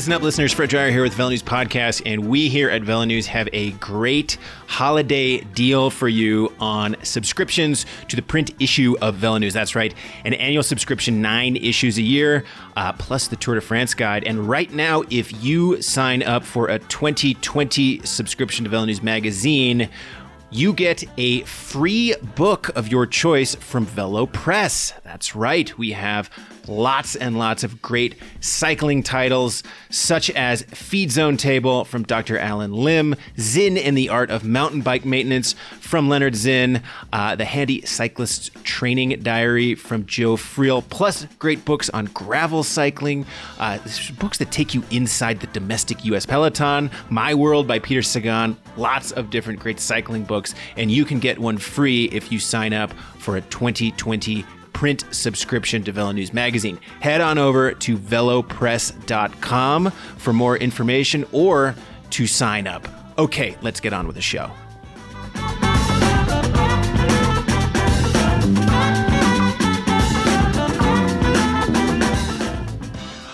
Listen up, listeners. Fred Dreier here with Velo News Podcast, and we here at Velo News have a great holiday deal for you on subscriptions to the print issue of Velo News. That's right, an annual subscription, nine issues a year, uh, plus the Tour de France guide. And right now, if you sign up for a 2020 subscription to Velo News magazine, you get a free book of your choice from Velo Press. That's right, we have lots and lots of great cycling titles, such as Feed Zone Table from Dr. Allen Lim, Zinn in the Art of Mountain Bike Maintenance from Leonard Zinn, uh, The Handy Cyclist Training Diary from Joe Friel, plus great books on gravel cycling, uh, books that take you inside the domestic U.S. peloton, My World by Peter Sagan, lots of different great cycling books, and you can get one free if you sign up for a 2020 print subscription to Velo News Magazine. Head on over to velopress.com for more information or to sign up. Okay, let's get on with the show.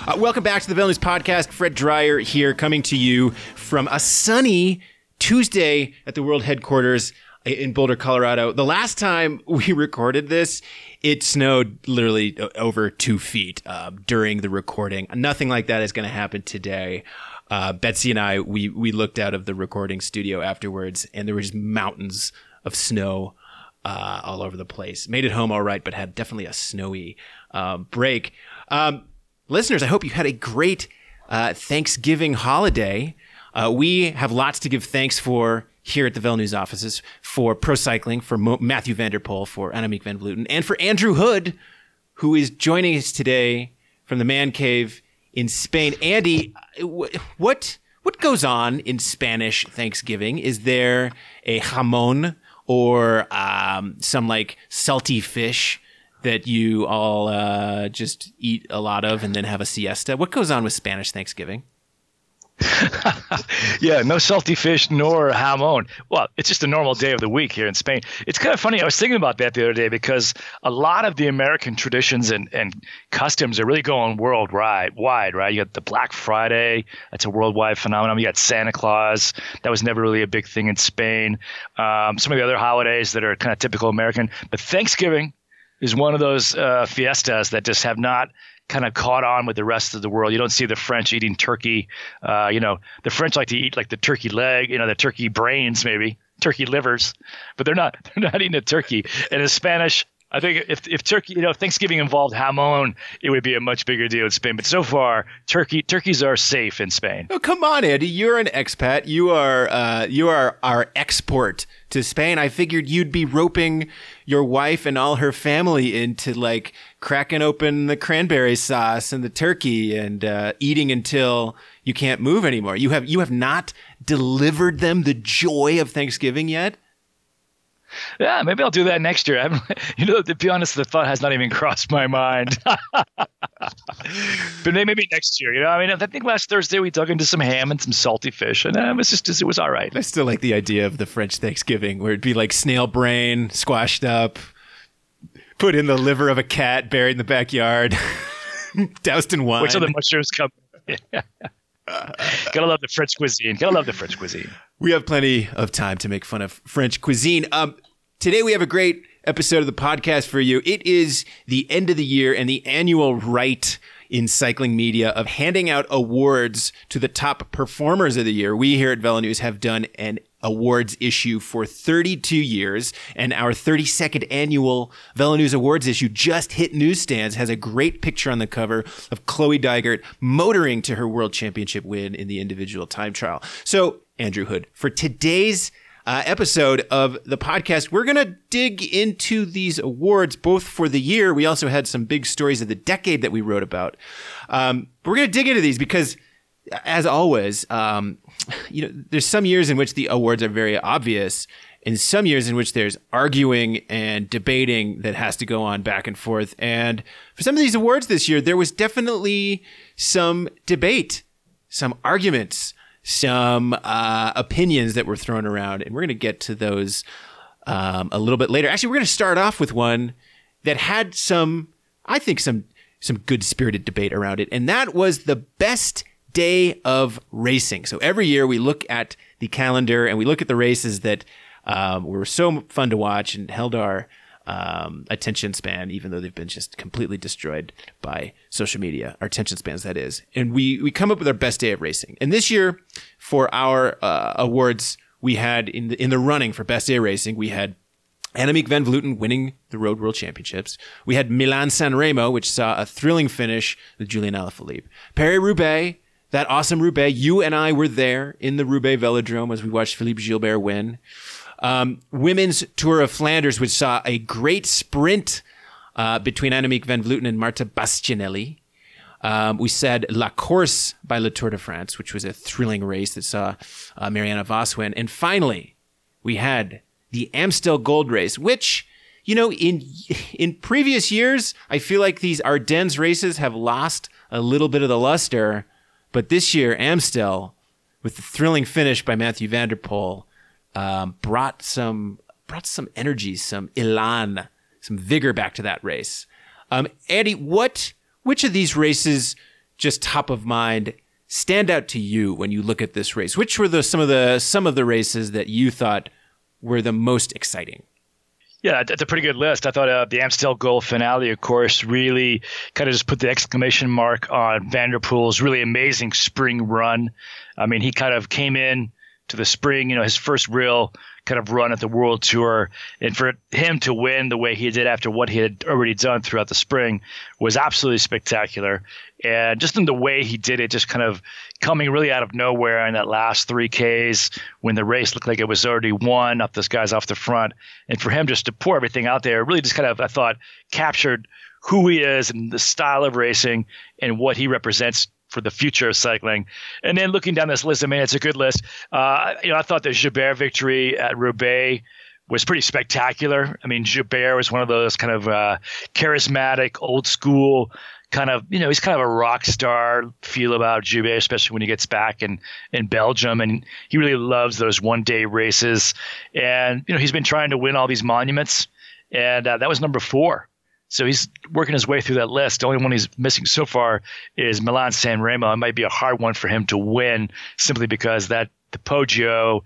Uh, welcome back to the Velo News Podcast. Fred Dreier here, coming to you from a sunny Tuesday at the world headquarters in Boulder, Colorado. The last time we recorded this, it snowed literally over two feet uh, during the recording. Nothing like that is going to happen today. Uh, Betsy and I, we we looked out of the recording studio afterwards, and there was mountains of snow uh, all over the place. Made it home all right, but had definitely a snowy um, break. Um, listeners, I hope you had a great uh, Thanksgiving holiday. Uh, we have lots to give thanks for here at the Velo News offices for Pro Cycling, for Mo- Mathieu van der Poel, for Annemiek van Vleuten, and for Andrew Hood, who is joining us today from the Man Cave in Spain. Andy, what what goes on in Spanish Thanksgiving? Is there a jamon or um, some like salty fish that you all uh, just eat a lot of and then have a siesta? What goes on with Spanish Thanksgiving? yeah, no salty fish nor jamon. Well, it's just a normal day of the week here in Spain. It's kind of funny. I was thinking about that the other day because a lot of the American traditions and, and customs are really going worldwide, wide, right? You got the Black Friday, that's a worldwide phenomenon. You got Santa Claus, that was never really a big thing in Spain. Um, some of the other holidays that are kind of typical American, but Thanksgiving is one of those uh, fiestas that just have not kind of caught on with the rest of the world. You don't see the French eating turkey. Uh, you know, the French like to eat like the turkey leg, you know, the turkey brains maybe, turkey livers, but they're not they're not eating a turkey. And the Spanish, I think if, if turkey, you know, Thanksgiving involved jamon, it would be a much bigger deal in Spain. But so far, turkey turkeys are safe in Spain. Oh, come on, Andy! You're an expat. You are uh, you are our export to Spain. I figured you'd be roping your wife and all her family into like cracking open the cranberry sauce and the turkey and uh, eating until you can't move anymore. You have you have not delivered them the joy of Thanksgiving yet. Yeah, maybe I'll do that next year. you know, to be honest, the thought has not even crossed my mind. but maybe next year. You know, I mean, I think last Thursday we dug into some ham and some salty fish, and uh, it was just it was all right. I still like the idea of the French Thanksgiving, where it'd be like snail brain squashed up, put in the liver of a cat buried in the backyard, doused in wine. Which till the mushrooms come. Gotta love the French cuisine. Gotta love the French cuisine. We have plenty of time to make fun of French cuisine. Um, today we have a great episode of the podcast for you. It is the end of the year and the annual rite in cycling media of handing out awards to the top performers of the year. We here at Velo News have done an awards issue for 32 years, and our 32nd annual Velo News Awards issue just hit newsstands. Has a great picture on the cover of Chloe Dygert motoring to her world championship win in the individual time trial. So, Andrew Hood, for today's uh, episode of the podcast, we're going to dig into these awards both for the year. We also had some big stories of the decade that we wrote about. Um, we're going to dig into these because, as always, um, you know, there's some years in which the awards are very obvious, and some years in which there's arguing and debating that has to go on back and forth. And for some of these awards this year, there was definitely some debate, some arguments some uh, opinions that were thrown around, and we're going to get to those um, a little bit later. Actually, we're going to start off with one that had some, I think, some some good spirited debate around it, and that was the best day of racing. So every year we look at the calendar and we look at the races that um, were so fun to watch and held our um, attention span, even though they've been just completely destroyed by social media, our attention spans, that is. And we, we come up with our best day of racing. And this year, for our uh, awards, we had in the, in the running for best day of racing, we had Annemiek van Vleuten winning the Road World Championships. We had Milan San Remo, which saw a thrilling finish with Julian Alaphilippe. Paris Roubaix, that awesome Roubaix. You and I were there in the Roubaix Velodrome as we watched Philippe Gilbert win. Um, women's Tour of Flanders, which saw a great sprint uh, between Annemiek van Vleuten and Marta Bastianelli. Um, we said La Course by Le Tour de France, which was a thrilling race that saw uh, Marianne Vos win. And finally, we had the Amstel Gold Race, which you know in in previous years I feel like these Ardennes races have lost a little bit of the luster, but this year Amstel, with the thrilling finish by Mathieu van der Poel, um, brought some brought some energy, some elan, some vigor back to that race. Um, Andy, what which of these races just top of mind stand out to you when you look at this race? Which were the some of the some of the races that you thought were the most exciting? Yeah, that's a pretty good list. I thought uh, the Amstel Gold finale, of course, really kind of just put the exclamation mark on van der Poel's really amazing spring run. I mean, he kind of came in to the spring, you know, his first real kind of run at the World Tour. And for him to win the way he did after what he had already done throughout the spring was absolutely spectacular. And just in the way he did it, just kind of coming really out of nowhere in that last three Ks when the race looked like it was already won up those guys off the front. And for him just to pour everything out there really just kind of, I thought, captured who he is and the style of racing and what he represents for the future of cycling. And then looking down this list, I mean, it's a good list. Uh, you know, I thought the Gilbert victory at Roubaix was pretty spectacular. I mean, Gilbert was one of those kind of uh, charismatic, old school kind of, you know, he's kind of a rock star feel about Gilbert, especially when he gets back in, in Belgium. And he really loves those one day races. And, you know, he's been trying to win all these monuments. And uh, that was number four. So he's working his way through that list. The only one he's missing so far is Milan San Remo. It might be a hard one for him to win simply because that the Poggio,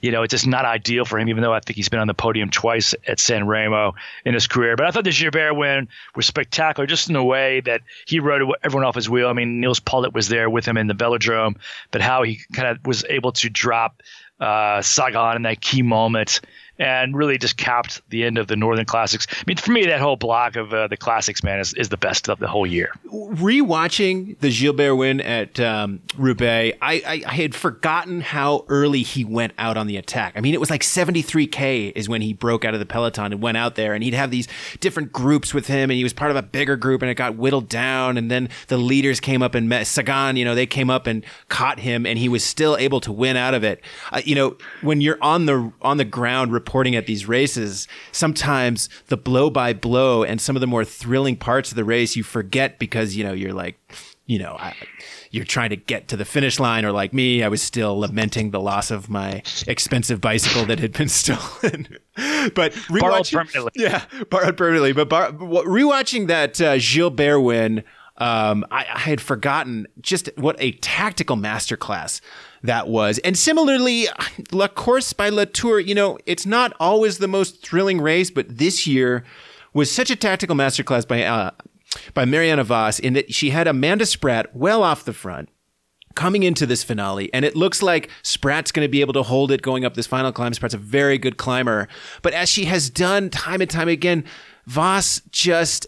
you know, it's just not ideal for him, even though I think he's been on the podium twice at San Remo in his career. But I thought the Gilbert win was spectacular just in the way that he rode everyone off his wheel. I mean, Nils Politt was there with him in the velodrome, but how he kind of was able to drop uh, Sagan in that key moment and really just capped the end of the Northern Classics. I mean, for me, that whole block of uh, the Classics, man, is, is the best of the whole year. Rewatching the Gilbert win at um, Roubaix, I, I, I, had forgotten how early he went out on the attack. I mean, it was like 73K is when he broke out of the peloton and went out there, and he'd have these different groups with him, and he was part of a bigger group, and it got whittled down, and then the leaders came up and met Sagan, you know, they came up and caught him, and he was still able to win out of it. Uh, you know, when you're on the on the ground at these races, sometimes the blow by blow and some of the more thrilling parts of the race you forget because you know you're like, you know, I, you're trying to get to the finish line, or like me, I was still lamenting the loss of my expensive bicycle that had been stolen. but borrowed permanently, yeah, borrowed permanently. But bar- rewatching that uh, Gilbert win. Um, I, I, had forgotten just what a tactical masterclass that was. And similarly, La Course by Le Tour, you know, it's not always the most thrilling race, but this year was such a tactical masterclass by uh, by Marianne Vos in that she had Amanda Spratt well off the front coming into this finale, and it looks like Spratt's going to be able to hold it going up this final climb. Spratt's a very good climber, but as she has done time and time again, Vos just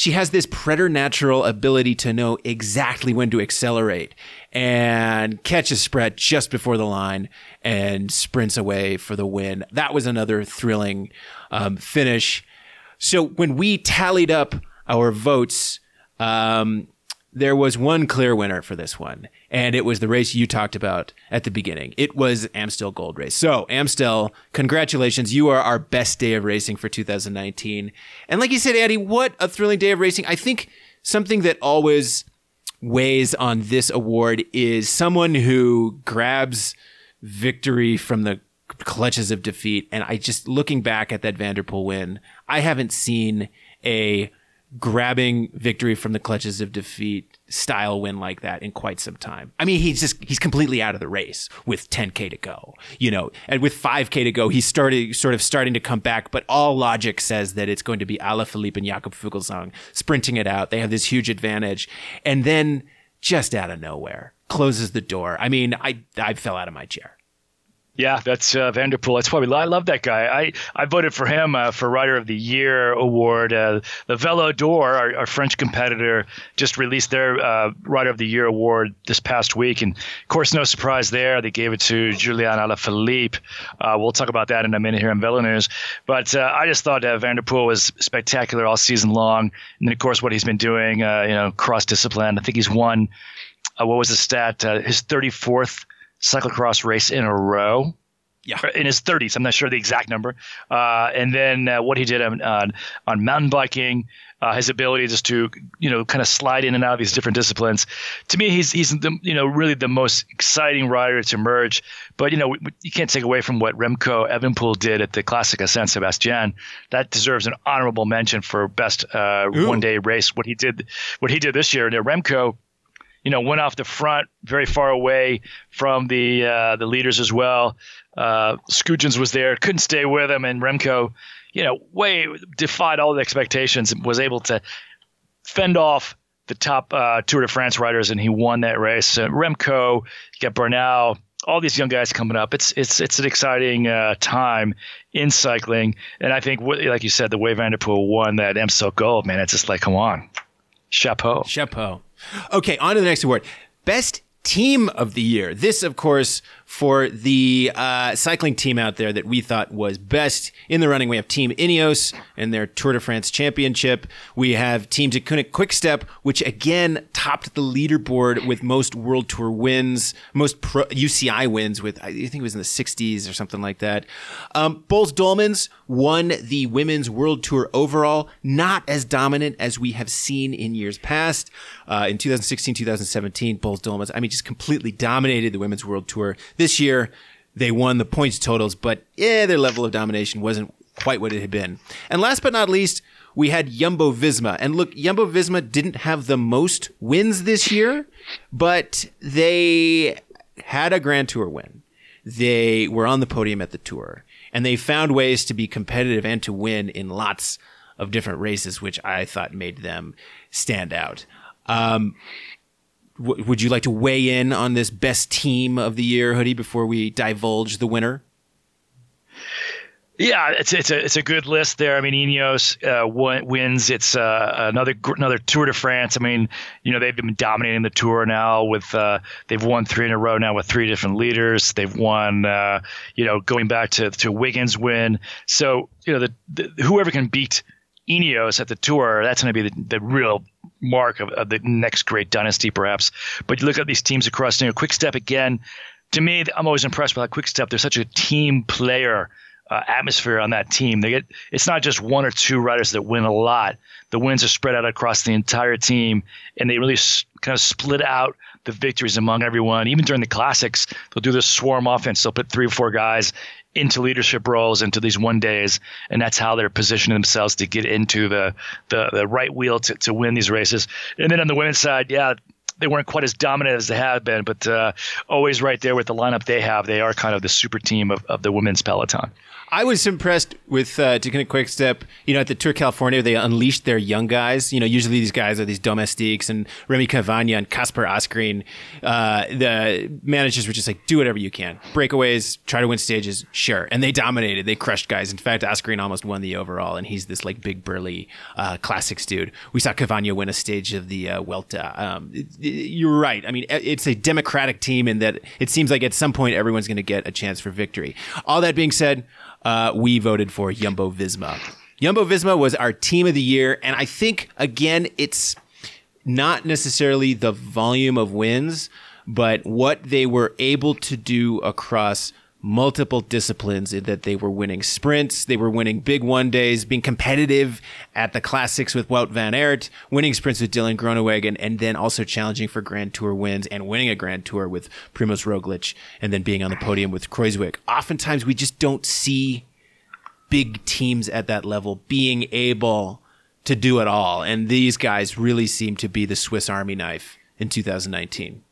she has this preternatural ability to know exactly when to accelerate and catches Spratt just before the line and sprints away for the win. That was another thrilling um, finish. So when we tallied up our votes, um, there was one clear winner for this one, and it was the race you talked about at the beginning. It was Amstel Gold Race. So, Amstel, congratulations. You are our best day of racing for 2019. And like you said, Andy, what a thrilling day of racing. I think something that always weighs on this award is someone who grabs victory from the clutches of defeat. And I just looking back at that van der Poel win, I haven't seen a grabbing victory from the clutches of defeat style win like that in quite some time. I mean, he's just he's completely out of the race with 10k to go, you know, and with 5k to go, he's started sort of starting to come back. But all logic says that it's going to be Alaphilippe and Jakob Fuglsang sprinting it out. They have this huge advantage, and then just out of nowhere closes the door. I mean, I I fell out of my chair. Yeah, that's uh, Van der Poel. That's probably I love that guy. I, I voted for him uh, for Rider of the Year award. Uh, the Velo d'Or, our, our, French competitor, just released their uh, Rider of the Year award this past week, and of course, no surprise there. They gave it to Julian Alaphilippe. Uh, we'll talk about that in a minute here on Velo News. But uh, I just thought Van der Poel was spectacular all season long, and then of course what he's been doing, you know, cross discipline. I think he's won. what was the stat? his 34th cyclocross race in a row. Yeah. In his 30s, I'm not sure the exact number. Uh, and then uh, what he did on, on, on mountain biking, uh, his ability just to you know kind of slide in and out of these different disciplines. To me, he's he's the, you know really the most exciting rider to emerge. But you know you can't take away from what Remco Evenepoel did at the Classica San Sebastian. That deserves an honorable mention for best uh, one day race. What he did, what he did this year. And Remco you know, went off the front, very far away from the uh, the leaders as well. Uh, was there, couldn't stay with him, and Remco, you know, way defied all the expectations and was able to fend off the top uh, Tour de France riders, and he won that race. Uh, Remco, you got Bernal, all these young guys coming up. It's it's it's an exciting uh, time in cycling, and I think, like you said, the way Van der Poel won that Amstel Gold, man, it's just like, come on, chapeau, chapeau. Okay, on to the next award. Best team of the year. This, of course, for the uh, cycling team out there that we thought was best in the running. We have Team Ineos and their Tour de France championship. We have Team Deceuninck Quickstep, which again topped the leaderboard with most World Tour wins, most pro- UCI wins with, I think it was in the 60s or something like that. Um, Boels Dolmans won the Women's World Tour overall, not as dominant as we have seen in years past. Uh, in 2016, 2017, Boels Dolmans, I mean, just completely dominated the Women's World Tour. This year, they won the points totals, but yeah, their level of domination wasn't quite what it had been. And last but not least, we had Jumbo Visma. And look, Jumbo Visma didn't have the most wins this year, but they had a Grand Tour win. They were on the podium at the Tour, and they found ways to be competitive and to win in lots of different races, which I thought made them stand out. Um, w- would you like to weigh in on this best team of the year hoodie before we divulge the winner? Yeah, it's it's a it's a good list there. I mean, Ineos uh, wins. It's uh, another another Tour de France. I mean, you know they've been dominating the tour now with uh, they've won three in a row now with three different leaders. They've won, uh, you know, going back to to Wiggins win. So you know the, the whoever can beat Ineos at the tour, that's going to be the, the real mark of, of, the next great dynasty, perhaps. But you look at these teams across, you know, Quick Step again. To me, I'm always impressed by Quick Step. They're such a team player uh, atmosphere on that team. They get it's not just one or two riders that win a lot. The wins are spread out across the entire team, and they really s- kind of split out the victories among everyone. Even during the classics, they'll do this swarm offense. They'll put three or four guys into leadership roles into these one days, and that's how they're positioning themselves to get into the the, the right wheel to, to win these races. And then on the women's side, yeah, they weren't quite as dominant as they have been, but uh, always right there with the lineup they have. They are kind of the super team of, of the women's peloton. I was impressed with uh, Deceuninck Quickstep. You know, at the Tour California, they unleashed their young guys. You know, usually these guys are these domestiques and Rémi Cavagna and Kasper Asgreen. Uh, the managers were just like, do whatever you can. Breakaways, try to win stages, sure. And they dominated. They crushed guys. In fact, Asgreen almost won the overall, and he's this like big burly uh, classics dude. We saw Cavagna win a stage of the uh, Vuelta. Um, you're right. I mean, it's a democratic team in that it seems like at some point everyone's going to get a chance for victory. All that being said, uh, we voted for Jumbo Visma. Jumbo Visma was our team of the year, and I think again, it's not necessarily the volume of wins, but what they were able to do across multiple disciplines in that they were winning sprints, they were winning big one days, being competitive at the classics with Wout van Aert, winning sprints with Dylan Groenewegen, and then also challenging for Grand Tour wins and winning a Grand Tour with Primoz Roglic, and then being on the podium with Kruijswijk. Oftentimes, we just don't see big teams at that level being able to do it all. And these guys really seem to be the Swiss Army knife in 2019.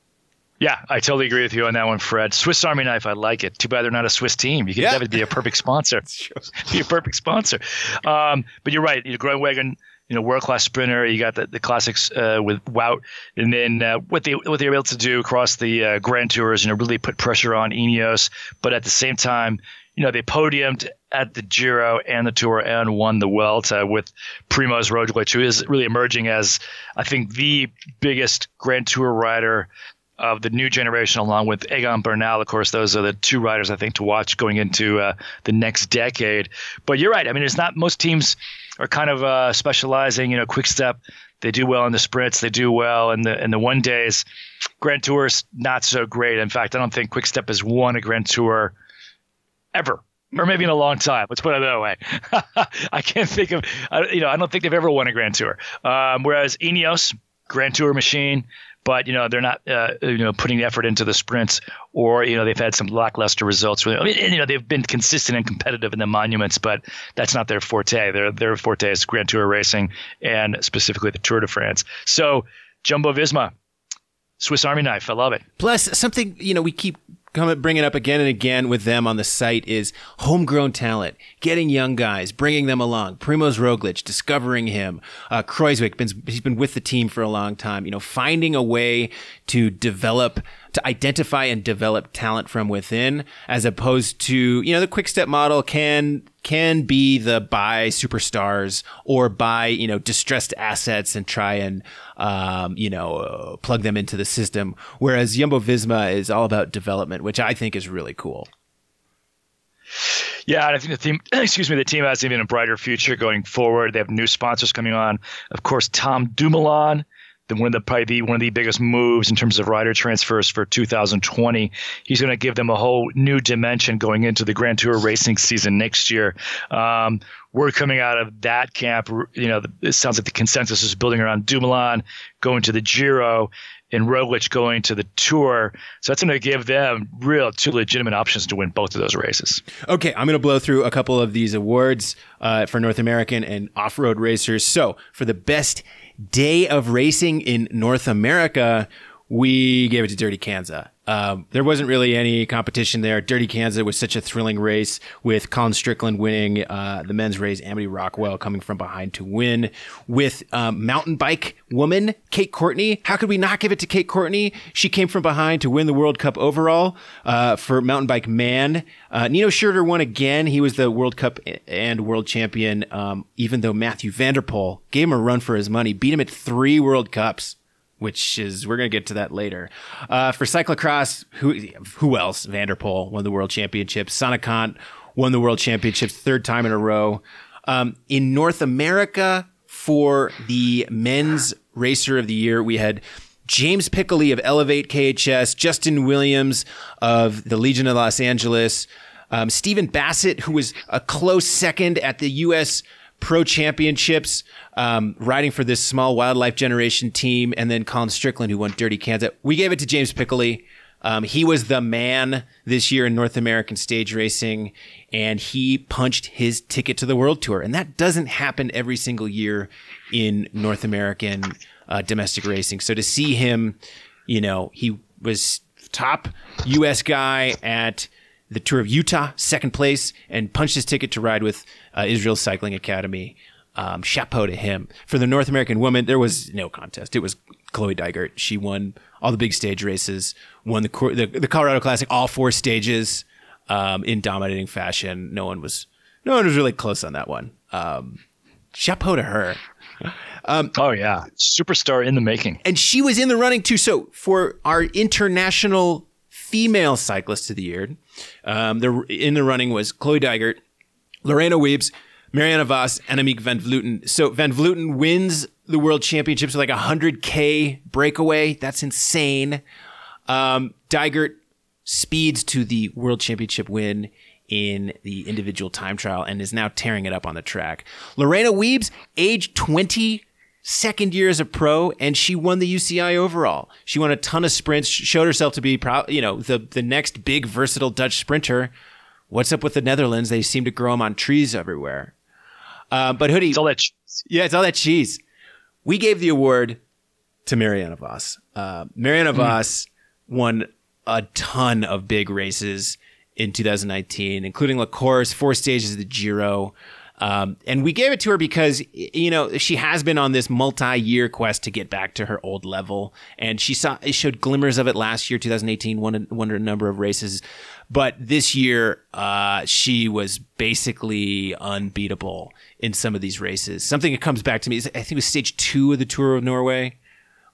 Yeah, I totally agree with you on that one, Fred. Swiss Army knife, I like it. Too bad they're not a Swiss team. You could yeah. be a perfect sponsor. be a perfect sponsor. Um, but you're right. You know, wagon you know, world class sprinter. You got the, the classics uh, with Wout, and then uh, what they what they were able to do across the uh, Grand Tours, you know, really put pressure on Ineos. But at the same time, you know, they podiumed at the Giro and the Tour and won the Vuelta with Primoz Roglic, who is really emerging as I think the biggest Grand Tour rider of the new generation, along with Egan Bernal. Of course, those are the two riders I think to watch going into uh, the next decade. But you're right. I mean, it's not most teams are kind of uh, specializing. You know, quick step. They do well in the sprints. They do well in the in the one days. Grand Tours not so great. In fact, I don't think Quick Step has won a Grand Tour ever or maybe in a long time. Let's put it that way. I can't think of, you know, I don't think they've ever won a Grand Tour. Um, whereas Ineos, Grand Tour machine, but you know they're not uh, you know putting effort into the sprints, or you know they've had some lackluster results. I mean, you know they've been consistent and competitive in the monuments, but that's not their forte. Their their forte is Grand Tour racing and specifically the Tour de France. So Jumbo Visma, Swiss Army knife. I love it. Plus something you know we keep come bring it up again and again with them on the site is homegrown talent, getting young guys, bringing them along. Primoz Roglic, discovering him. Uh, Kruijswijk, been, he's been with the team for a long time. You know, finding a way to develop to identify and develop talent from within as opposed to you know the quick step model can can be the buy superstars or buy you know distressed assets and try and um, you know uh, plug them into the system whereas Jumbo Visma is all about development which I think is really cool yeah, I think the team, excuse me, the team has even a brighter future going forward. They have new sponsors coming on. Of course, Tom Dumoulin one of the probably the, one of the biggest moves in terms of rider transfers for 2020. He's going to give them a whole new dimension going into the Grand Tour racing season next year. Um, we're coming out of that camp. You know, it sounds like the consensus is building around Dumoulin going to the Giro and Roglic going to the Tour. So that's going to give them real two legitimate options to win both of those races. Okay, I'm going to blow through a couple of these awards uh, for North American and off-road racers. So for the best day of racing in North America, we gave it to Dirty Kanza. Um, there wasn't really any competition there. Dirty Kanza was such a thrilling race with Colin Strickland winning uh, the men's race, Amity Rockwell coming from behind to win with um, mountain bike woman Kate Courtney. How could we not give it to Kate Courtney? She came from behind to win the World Cup overall uh, for mountain bike man. Uh, Nino Schurter won again. He was the World Cup and world champion, um, even though Mathieu van der Poel gave him a run for his money, beat him at three World Cups which is we're gonna get to that later. Uh, for cyclocross, who who else? Van der Poel won the world championship. Sanne Cant won the world championships third time in a row. Um, in North America, for the men's racer of the year, we had James Piccoli of Elevate KHS, Justin Williams of the Legion of Los Angeles, um, Stephen Bassett, who was a close second at the U.S. Pro Championships um, riding for this small wildlife generation team, and then Colin Strickland, who won Dirty Kanza. We gave it to James Piccoli. Um, he was the man this year in North American stage racing, and he punched his ticket to the World Tour. And that doesn't happen every single year in North American uh, domestic racing. So to see him, you know, he was top U.S. guy at the Tour of Utah, second place, and punched his ticket to ride with uh, Israel Cycling Academy um, chapeau to him. For the North American woman, there was no contest. It was Chloe Dygert. She won all the big stage races, won the the, the Colorado Classic, all four stages um, in dominating fashion. No one was no one was really close on that one. Um, chapeau to her. Um, oh yeah, superstar in the making. And she was in the running too. So for our international female cyclist of the year, um, the in the running was Chloe Dygert, Lorena Wiebes, Voss, and Annemiek van Vleuten. So Van Vleuten wins the world championships with like a 100K breakaway. That's insane. Um, Dygert speeds to the world championship win in the individual time trial and is now tearing it up on the track. Lorena Wiebes, age 20, second year as a pro, and she won the UCI overall. She won a ton of sprints, showed herself to be, you know, the, the next big versatile Dutch sprinter. What's up with the Netherlands? They seem to grow them on trees everywhere. Uh, but Hoodie, it's all that cheese. Yeah, it's all that cheese. We gave the award to Marianne Vos. Uh, Marianne mm. Vos won a ton of big races in 2019, including La Course, four stages of the Giro. Um, and we gave it to her because, you know, she has been on this multi-year quest to get back to her old level. And she saw, it showed glimmers of it last year, 2018, won won a number of races. But this year, uh, she was basically unbeatable in some of these races. Something that comes back to me is, I think it was stage two of the Tour of Norway.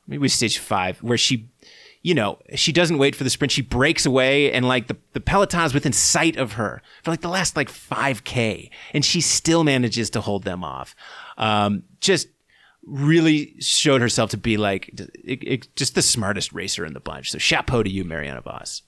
Maybe it was stage five, where she you know, she doesn't wait for the sprint. She breaks away and like the, the peloton's within sight of her for like the last like 5K. And she still manages to hold them off. Um, just really showed herself to be like it, it, just the smartest racer in the bunch. So chapeau to you, Mariana Vos.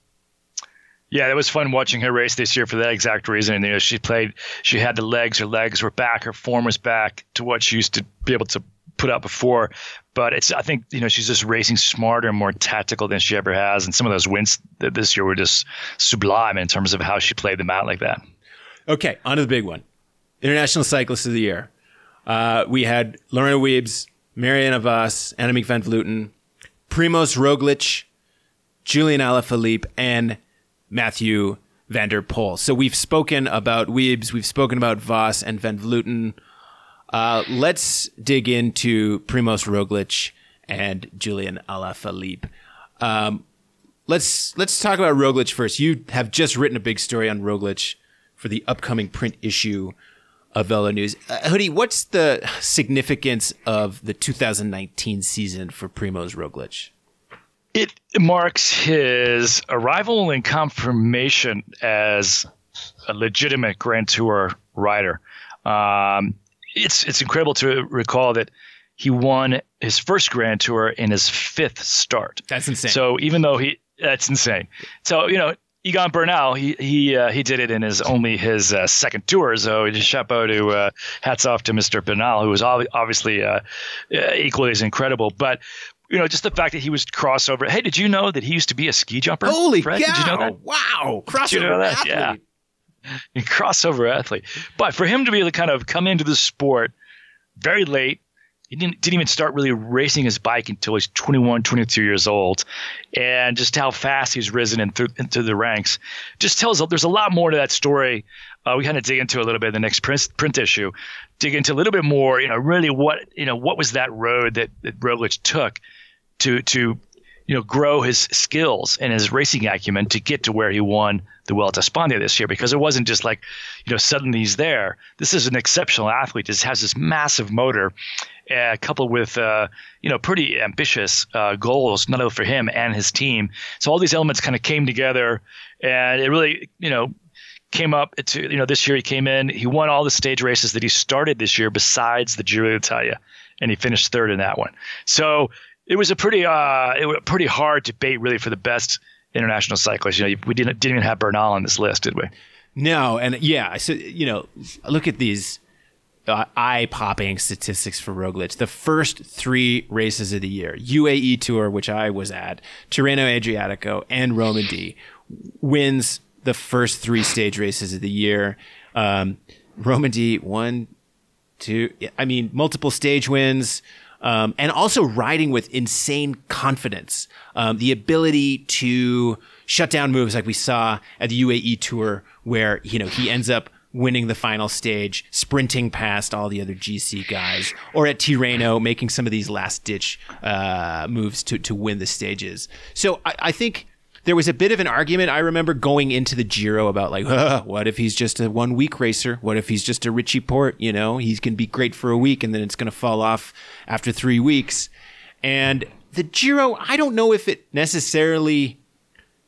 Yeah, it was fun watching her race this year for that exact reason. And, you know, she played, she had the legs, her legs were back, her form was back to what she used to be able to put out before. But it's I think you know she's just racing smarter and more tactical than she ever has, and some of those wins this year were just sublime in terms of how she played them out like that. Okay, on to the big one, International Cyclist of the Year. Uh, we had Lorena Wiebes, Marianne Vos, Annemiek van Vleuten, Primoz Roglic, Julian Alaphilippe, and Mathieu van der Poel. So we've spoken about Wiebes, we've spoken about Vos and Van Vleuten. Uh, let's dig into Primoz Roglic and Julian Alaphilippe. Um, let's let's talk about Roglic first. You have just written a big story on Roglic for the upcoming print issue of Velo News. Uh, Hoodie, what's the significance of the 2019 season for Primoz Roglic? It marks his arrival and confirmation as a legitimate Grand Tour rider. Um, it's it's incredible to recall that he won his first Grand Tour in his fifth start. That's insane. So even though he that's insane. So you know Egan Bernal, he he uh, he did it in his only his uh, second tour. So just chapeau to uh, hats off to Mr. Bernal, who was obviously uh, uh, equally as incredible. But you know, just the fact that he was crossover. Hey, did you know that he used to be a ski jumper? Holy Fred? cow! Did you know that? Wow, crossover you know athlete. Yeah. Crossover athlete. But for him to be able to kind of come into the sport very late, he didn't, didn't even start really racing his bike until he's 21, 22 years old. And just how fast he's risen into, into the ranks just tells there's a lot more to that story. Uh, we kind of dig into a little bit in the next print, print issue, dig into a little bit more, you know, really what, you know, what was that road that, that Roglic took to, to, you know, grow his skills and his racing acumen to get to where he won the Vuelta España this year because it wasn't just like, you know, suddenly he's there. This is an exceptional athlete. This has this massive motor, uh, coupled with, uh, you know, pretty ambitious uh, goals, not only for him and his team. So all these elements kind of came together, and it really, you know, came up to, you know, this year he came in, he won all the stage races that he started this year besides the Giro d'Italia, and he finished third in that one. So it was a pretty, uh, it was a pretty hard debate really for the best international cyclists. You know, we didn't didn't even have Bernal on this list, did we? No, and yeah, so you know, look at these uh, eye-popping statistics for Roglic. The first three races of the year, UAE Tour, which I was at, Tirreno Adriatico, and Romandy, wins the first three stage races of the year. Um, Romandy, one, two, I mean, multiple stage wins um, and also riding with insane confidence. Um, the ability to shut down moves like we saw at the UAE tour, where you know he ends up winning the final stage, sprinting past all the other GC guys, or at Tirreno making some of these last ditch uh, moves to to win the stages. So I, I think there was a bit of an argument I remember going into the Giro about like, what if he's just a one week racer? What if he's just a Richie Porte? You know, he's going to be great for a week and then it's going to fall off after three weeks. And the Giro, I don't know if it necessarily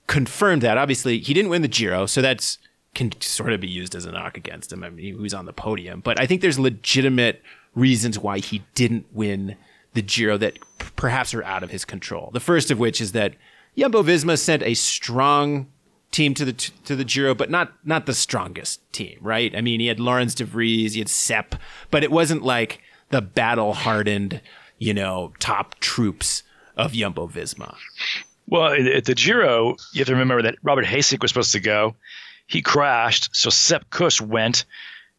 confirmed that. Obviously, he didn't win the Giro, so that's can sort of be used as a knock against him. I mean, he was on the podium, but I think there's legitimate reasons why he didn't win the Giro that p- perhaps are out of his control. The first of which is that Jumbo Visma sent a strong team to the to the Giro, but not not the strongest team, right? I mean, he had Laurens de Vries, he had Sepp, but it wasn't like the battle hardened, you know, top troops of Jumbo Visma. Well, at the Giro, you have to remember that Robert Gesink was supposed to go. He crashed, so Sepp Kuss went,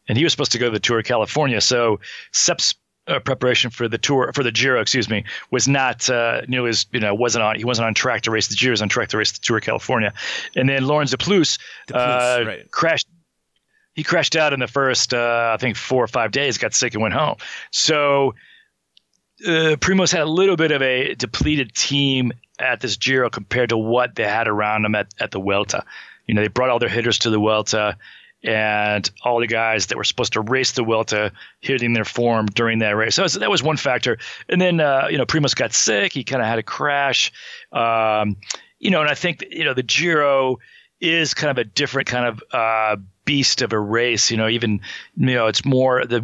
and he was supposed to go to the Tour of California. So Sepp's uh, preparation for the tour for the Giro, excuse me, was not uh, nearly as you know wasn't on he wasn't on track to race the Giro, he was on track to race the Tour of California, and then Laurens de Plus, uh, right. crashed. He crashed out in the first uh, I think four or five days, got sick and went home. So uh, Primoz had a little bit of a depleted team at this Giro compared to what they had around them at, at the Vuelta. You know, they brought all their hitters to the Vuelta and all the guys that were supposed to race the Vuelta hitting their form during that race. So that was one factor. And then, uh, you know, Primoz got sick. He kind of had a crash. Um, you know, and I think, you know, the Giro is kind of a different kind of uh, beast of a race. You know, even you know it's more the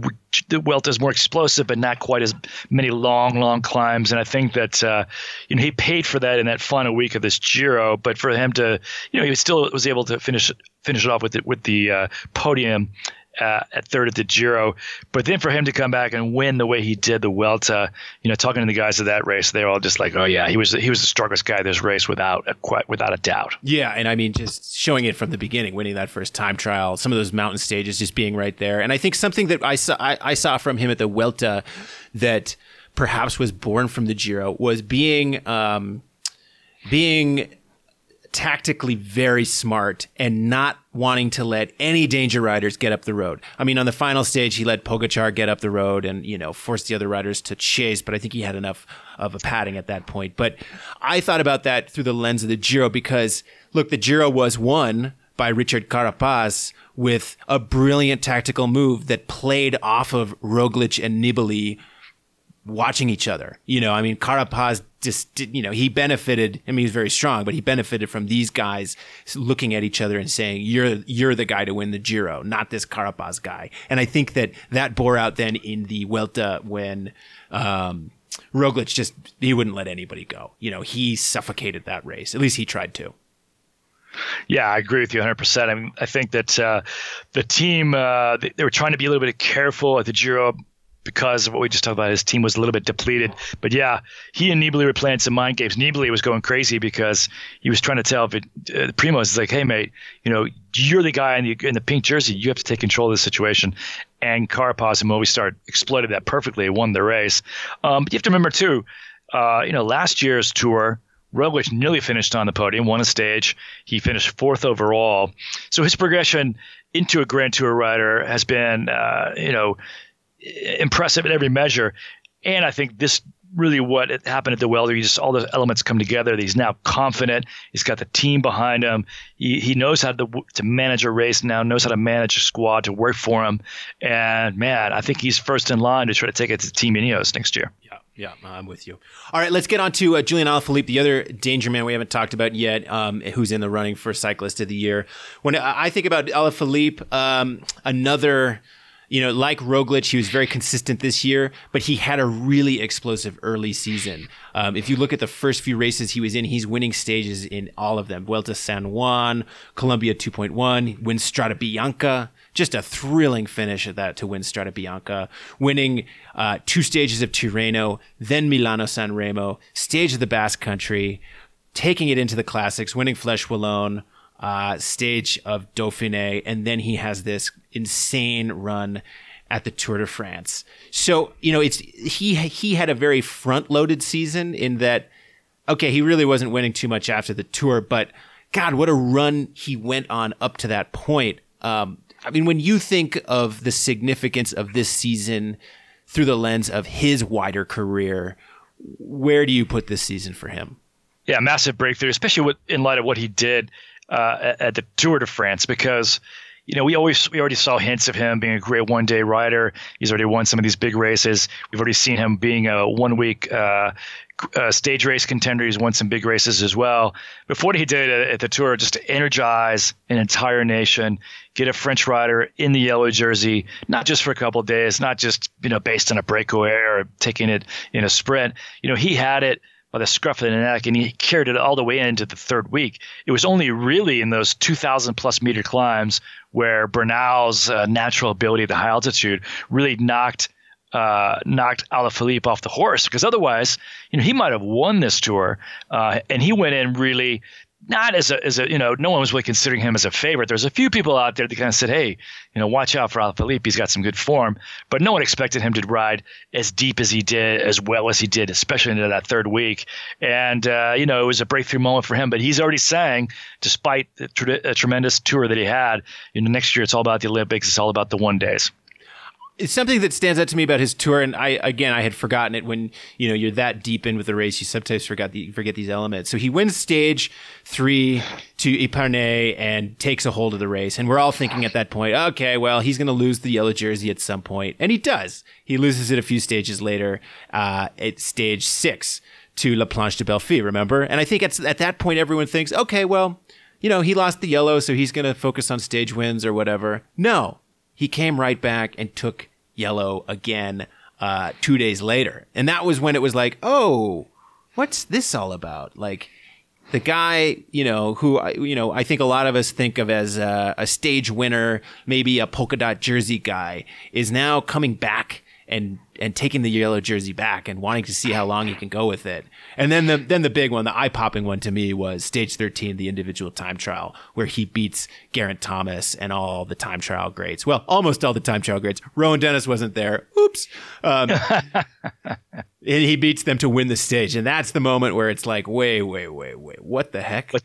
the Vuelta is more explosive, but not quite as many long, long climbs. And I think that uh, you know he paid for that in that final week of this Giro. But for him to, you know, he still was able to finish finish it off with it with the uh, podium uh, at third at the Giro. But then for him to come back and win the way he did the Vuelta, you know, talking to the guys of that race, they're all just like, oh yeah, he was he was the strongest guy this race without a, without a doubt. Yeah, and I mean, just showing it from the beginning, winning that first time trial, some of those mountain stages, just being right there, and I think something that I saw I, I saw from him at the Vuelta that perhaps was born from the Giro was being um, being tactically very smart and not wanting to let any danger riders get up the road. I mean, on the final stage, he let Pogacar get up the road and, you know, forced the other riders to chase, but I think he had enough of a padding at that point. But I thought about that through the lens of the Giro because, look, the Giro was won by Richard Carapaz with a brilliant tactical move that played off of Roglic and Nibali watching each other. You know, I mean, Carapaz just, you know, he benefited. I mean, he's very strong, but he benefited from these guys looking at each other and saying, "You're you're the guy to win the Giro, not this Carapaz guy." And I think that that bore out then in the Vuelta when. Um, Roglic just he wouldn't let anybody go. You know, he suffocated that race. At least he tried to. Yeah, I agree with you 100%. I mean, I think that uh, the team uh, they, they, were trying to be a little bit careful at the Giro because of what we just talked about. His team was a little bit depleted. But yeah, he and Nibali were playing some mind games. Nibali was going crazy because he was trying to tell uh, Primoz is like, hey, mate, you know, you're the guy in the, in the pink jersey. You have to take control of the situation. And Carapaz and Movistar exploited that perfectly, won the race. Um, but you have to remember, too, uh, you know, last year's tour, Roglic nearly finished on the podium, won a stage. He finished fourth overall. So his progression into a Grand Tour rider has been, uh, you know, impressive in every measure. And I think this really what happened at the Vuelta. He just all those elements come together. He's now confident. He's got the team behind him. He, he knows how to to manage a race now. Knows how to manage a squad to work for him. And man, I think he's first in line to try to take it to Team Ineos next year. Yeah. Yeah, I'm with you. All right, let's get on to uh, Julian Alaphilippe, the other danger man we haven't talked about yet, um, who's in the running for Cyclist of the Year. When I think about Alaphilippe, um, another you know, like Roglic, he was very consistent this year, but he had a really explosive early season. Um, if you look at the first few races he was in, he's winning stages in all of them. Vuelta San Juan, Colombia 2.1, wins Strade Bianche. Just a thrilling finish at that to win Strade Bianche. Winning uh, two stages of Tirreno, then Milano San Remo, stage of the Basque Country, taking it into the classics, winning Flèche Wallonne, uh, stage of Dauphiné, and then he has this insane run at the Tour de France. So you know, it's he he had a very front loaded season in that. Okay, he really wasn't winning too much after the tour, but God, what a run he went on up to that point. Um, I mean, when you think of the significance of this season through the lens of his wider career, where do you put this season for him? Yeah, massive breakthrough, especially with, in light of what he did uh, at, the Tour de France because you know, we always we already saw hints of him being a great one day rider. He's already won some of these big races. We've already seen him being a one week uh, uh, stage race contender. He's won some big races as well. But what he did at the tour, just to energize an entire nation, get a French rider in the yellow jersey, not just for a couple days, not just you know based on a breakaway or taking it in a sprint. You know, he had it by the scruff of the neck, and he carried it all the way into the third week. It was only really in those 2,000 plus meter climbs where Bernal's uh, natural ability at the high altitude really knocked uh, knocked Alaphilippe off the horse because otherwise, you know, he might have won this tour. Uh, and he went in really not as a, as a, you know, no one was really considering him as a favorite. There's a few people out there that kind of said, hey, you know, watch out for Alaphilippe. He's got some good form. But no one expected him to ride as deep as he did, as well as he did, especially into that third week. And, uh, you know, it was a breakthrough moment for him. But he's already saying, despite the tre- tremendous tour that he had, you know, next year it's all about the Olympics. It's all about the one days it's something that stands out to me about his tour, and I again I had forgotten it when you know you're that deep in with the race, you sometimes forgot the, forget these elements. So he wins stage three to Epernay and takes a hold of the race, and we're all thinking at that point, okay, well he's going to lose the yellow jersey at some point, and he does. He loses it a few stages later uh, at stage six to La Planche de belfi remember? And I think at at that point everyone thinks, okay, well. You know, he lost the yellow, so he's going to focus on stage wins or whatever. No, he came right back and took yellow again uh, two days later. And that was when it was like, oh, what's this all about? Like, the guy, you know, who you know, I think a lot of us think of as a, a, stage winner, maybe a polka dot jersey guy, is now coming back and and taking the yellow jersey back and wanting to see how long he can go with it. And then the then the big one, the eye popping one to me was stage 13, the individual time trial, where he beats Geraint Thomas and all the time trial greats. Well, almost all the time trial greats. Rohan Dennis wasn't there. Oops. Um, and he beats them to win the stage. And that's the moment where it's like, wait, wait, wait, wait, what the heck? What?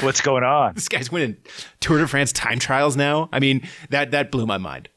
What's going on? this guy's winning Tour de France time trials now. I mean, that that blew my mind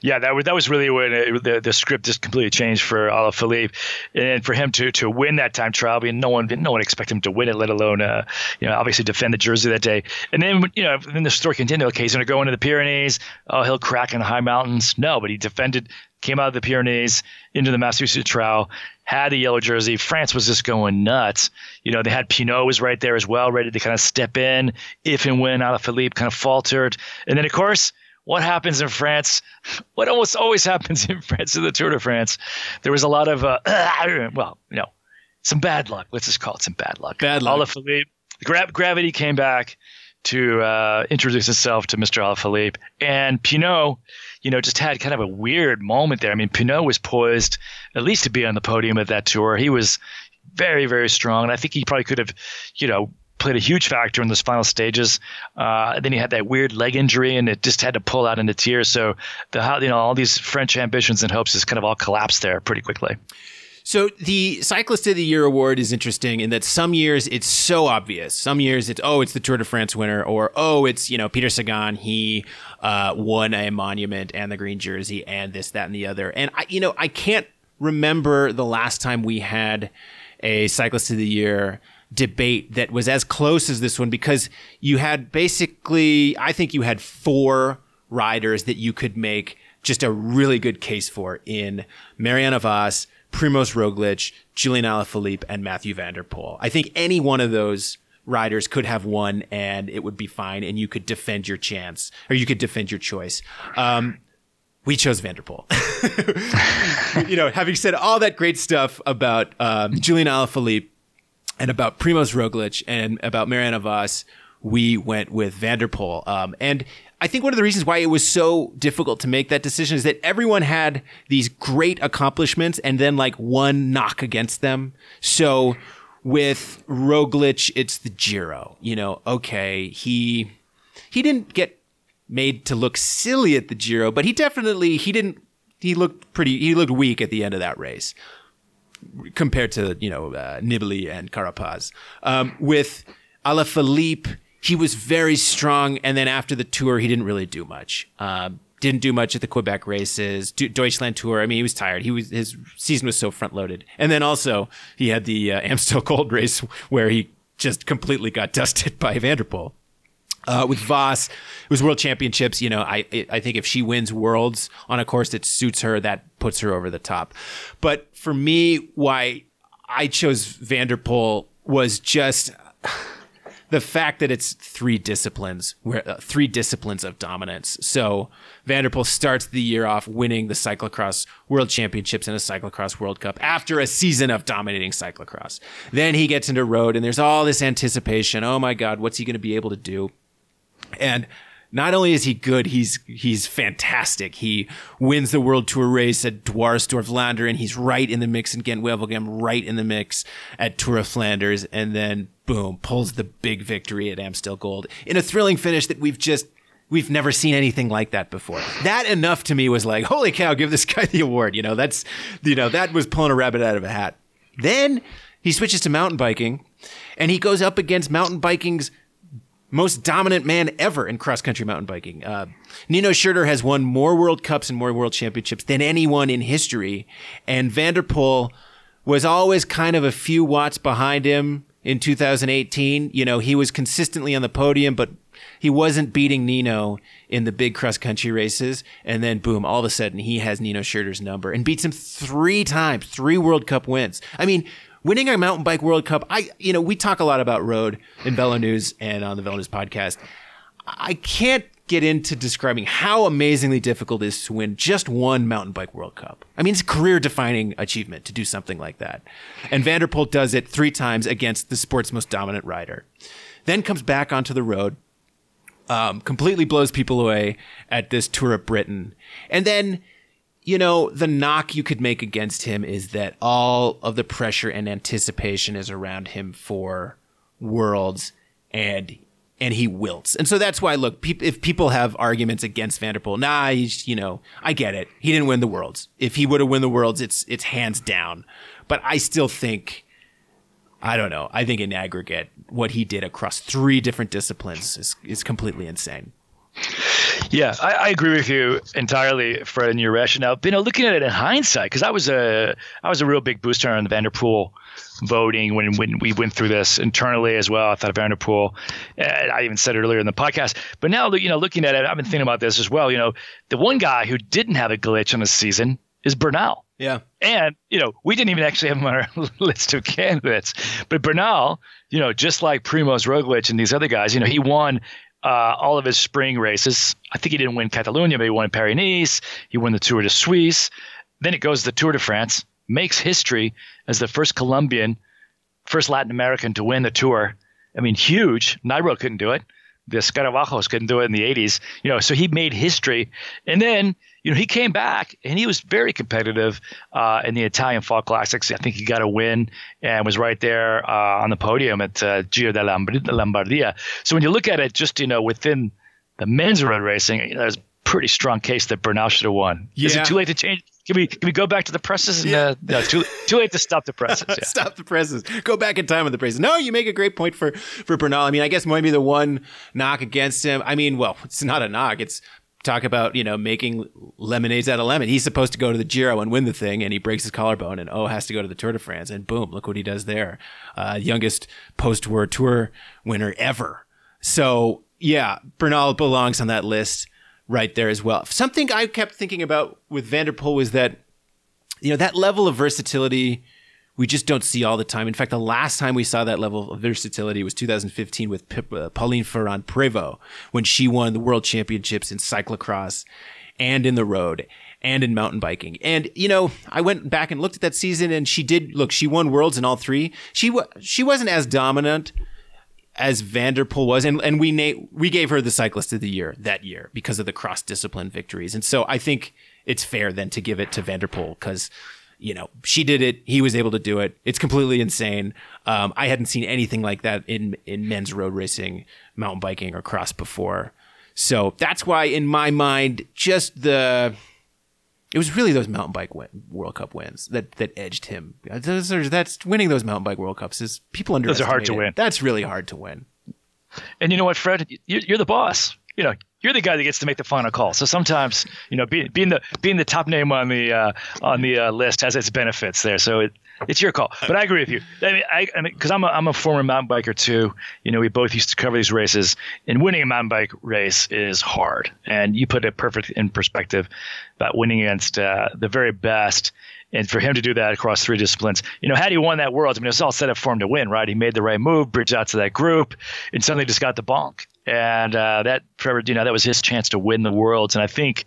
yeah, that was that was really when it, the the script just completely changed for Alaphilippe, and for him to to win that time trial. I mean, no one no one expected him to win it, let alone uh, you know obviously defend the jersey that day. And then you know then the story continued. Okay, he's going to go into the Pyrenees. Oh, he'll crack in the high mountains. No, but he defended, came out of the Pyrenees into the Massachusetts trial, had the yellow jersey. France was just going nuts. You know, they had Pinot was right there as well, ready to kind of step in if and when Alaphilippe kind of faltered. And then of course what happens in France, what almost always happens in France in the Tour de France, there was a lot of, uh, well, you know, some bad luck. Let's just call it some bad luck. Bad luck. Alaphilippe, gra- gravity came back to uh, introduce itself to Mr. Alaphilippe, and Pinot, you know, just had kind of a weird moment there. I mean, Pinot was poised at least to be on the podium at that tour. He was very, very strong, and I think he probably could have, you know, played a huge factor in those final stages. Uh, then he had that weird leg injury, and it just had to pull out into tears. So the you know all these French ambitions and hopes just kind of all collapsed there pretty quickly. So the Cyclist of the Year award is interesting in that some years it's so obvious. Some years it's oh it's the Tour de France winner, or oh it's you know Peter Sagan he uh, won a monument and the green jersey and this that and the other. And I you know I can't remember the last time we had a Cyclist of the Year debate that was as close as this one because you had basically, I think you had four riders that you could make just a really good case for in Marianne Vos, Primoz Roglic, Julian Alaphilippe, and Mathieu van der Poel. I think any one of those riders could have won and it would be fine and you could defend your chance or you could defend your choice. Um, we chose van der Poel. you know, having said all that great stuff about um, Julian Alaphilippe, and about Primoz Roglic and about Marianne Vos, we went with van der Poel. Um, and I think one of the reasons why it was so difficult to make that decision is that everyone had these great accomplishments and then like one knock against them. So with Roglic, it's the Giro. You know, okay, he he didn't get made to look silly at the Giro, but he definitely he didn't he looked pretty he looked weak at the end of that race compared to you know uh, Nibali and Carapaz. Um, with Alaphilippe, he was very strong, and then after the tour, he didn't really do much. Um, didn't do much at the Quebec races, Deutschland tour. I mean, he was tired. He was his season was so front loaded, and then also he had the uh, Amstel Gold race where he just completely got dusted by van der Poel. Uh, with Vos, it was World Championships. You know, I I think if she wins Worlds on a course that suits her, that puts her over the top. But for me, why I chose van der Poel was just the fact that it's three disciplines, where uh, three disciplines of dominance. So van der Poel starts the year off winning the cyclocross world championships and a cyclocross world cup after a season of dominating cyclocross. Then he gets into road and there's all this anticipation. Oh my God, what's he going to be able to do? And not only is he good, he's he's fantastic. He wins the World Tour race at Dwars and he's right in the mix in Gent-Wevelgem, right in the mix at Tour of Flanders, and then boom, pulls the big victory at Amstel Gold in a thrilling finish that we've just we've never seen anything like that before. That enough to me was like, holy cow, give this guy the award. You know, that's you know that was pulling a rabbit out of a hat. Then he switches to mountain biking, and he goes up against mountain biking's most dominant man ever in cross country mountain biking. Uh, Nino Schurter has won more World Cups and more World Championships than anyone in history. And van der Poel was always kind of a few watts behind him in 2018. You know, he was consistently on the podium, but he wasn't beating Nino in the big cross country races. And then, boom, all of a sudden he has Nino Schurter's number and beats him three times, three World Cup wins. I mean, winning a mountain bike World Cup, I you know we talk a lot about road in VeloNews and on the VeloNews podcast. I can't get into describing how amazingly difficult it is to win just one mountain bike World Cup. I mean, it's a career defining achievement to do something like that. And Van der Poel does it three times against the sport's most dominant rider. Then comes back onto the road, um, completely blows people away at this Tour of Britain. And then you know, the knock you could make against him is that all of the pressure and anticipation is around him for worlds and and he wilts. And so that's why look, pe- if people have arguments against van der Poel, nah, he's, you know, I get it. He didn't win the worlds. If he would have won the worlds, it's it's hands down. But I still think I don't know. I think in aggregate what he did across three different disciplines is is completely insane. Yeah, I, I, agree with you entirely, Fred, and your rationale. But, you know, looking at it in hindsight, because I was a I was a real big booster on the Van der Poel voting when when we went through this internally as well. I thought of Van der I even said it earlier in the podcast. But now, you know, looking at it, I've been thinking about this as well. You know, the one guy who didn't have a glitch on the season is Bernal. Yeah. And, you know, we didn't even actually have him on our list of candidates. But Bernal, you know, just like Primoz Roglic and these other guys, you know, he won uh, all of his spring races. I think he didn't win Catalonia, but he won Paris Nice. He won the Tour de Suisse. Then it goes to the Tour de France, makes history as the first Colombian, first Latin American to win the Tour. I mean, huge. Nairo couldn't do it. The Escarabajos couldn't do it in the 80s. You know, so he made history. And then you know, he came back and he was very competitive uh, in the Italian Fall Classics. I think he got a win and was right there uh, on the podium at uh, Giro della Lombardia. So when you look at it, just you know, within the men's road racing, you know, there's a pretty strong case that Bernal should have won. Yeah. Is it too late to change? Can we can we go back to the presses? And, yeah. Uh, no, too too late to stop the presses. Yeah. stop the presses. Go back in time with the presses. No, you make a great point for for Bernal. I mean, I guess maybe the one knock against him. I mean, well, it's not a knock. It's talk about you know making lemonades out of lemon. He's supposed to go to the Giro and win the thing, and he breaks his collarbone, and oh, has to go to the Tour de France, and boom, look what he does there. Uh, youngest post-war tour winner ever. So yeah, Bernal belongs on that list right there as well. Something I kept thinking about with van der Poel was that you know that level of versatility we just don't see all the time. In fact, the last time we saw that level of versatility was 2015 with P- uh, Pauline Ferrand-Prévot when she won the world championships in cyclocross and in the road and in mountain biking. And you know, I went back and looked at that season and she did look, she won worlds in all three. She w- she wasn't as dominant as van der Poel was and and we na- we gave her the cyclist of the year that year because of the cross discipline victories. And so I think it's fair then to give it to van der Poel cuz you know, she did it. He was able to do it. It's completely insane. Um, I hadn't seen anything like that in in men's road racing, mountain biking, or cross before. So that's why, in my mind, just the it was really those mountain bike win, World Cup wins that that edged him. Those are, that's winning those mountain bike World Cups is people underestimate. Those are hard to it. win. That's really hard to win. And you know what, Fred? You're, you're the boss. You know, you're the guy that gets to make the final call. So sometimes, you know, being, being the being the top name on the uh, on the uh, list has its benefits there. So it, it's your call. But I agree with you. I mean, I, I mean, because I'm a, I'm a former mountain biker too. You know, we both used to cover these races, and winning a mountain bike race is hard. And you put it perfect in perspective about winning against uh, the very best. And for him to do that across three disciplines, you know, had he won that world, I mean, it was all set up for him to win, right? He made the right move, bridged out to that group, and suddenly just got the bonk and uh, that Trevor, you know, that was his chance to win the worlds. And I think,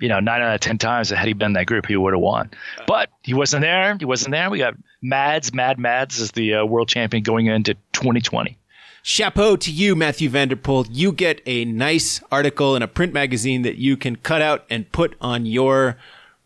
you know, nine out of ten times had he been in that group, he would have won. But he wasn't there. He wasn't there. We got Mads, Mad Mads, as the uh, world champion going into 2020. chapeau to you, Mathieu van der Poel. You get a nice article in a print magazine that you can cut out and put on your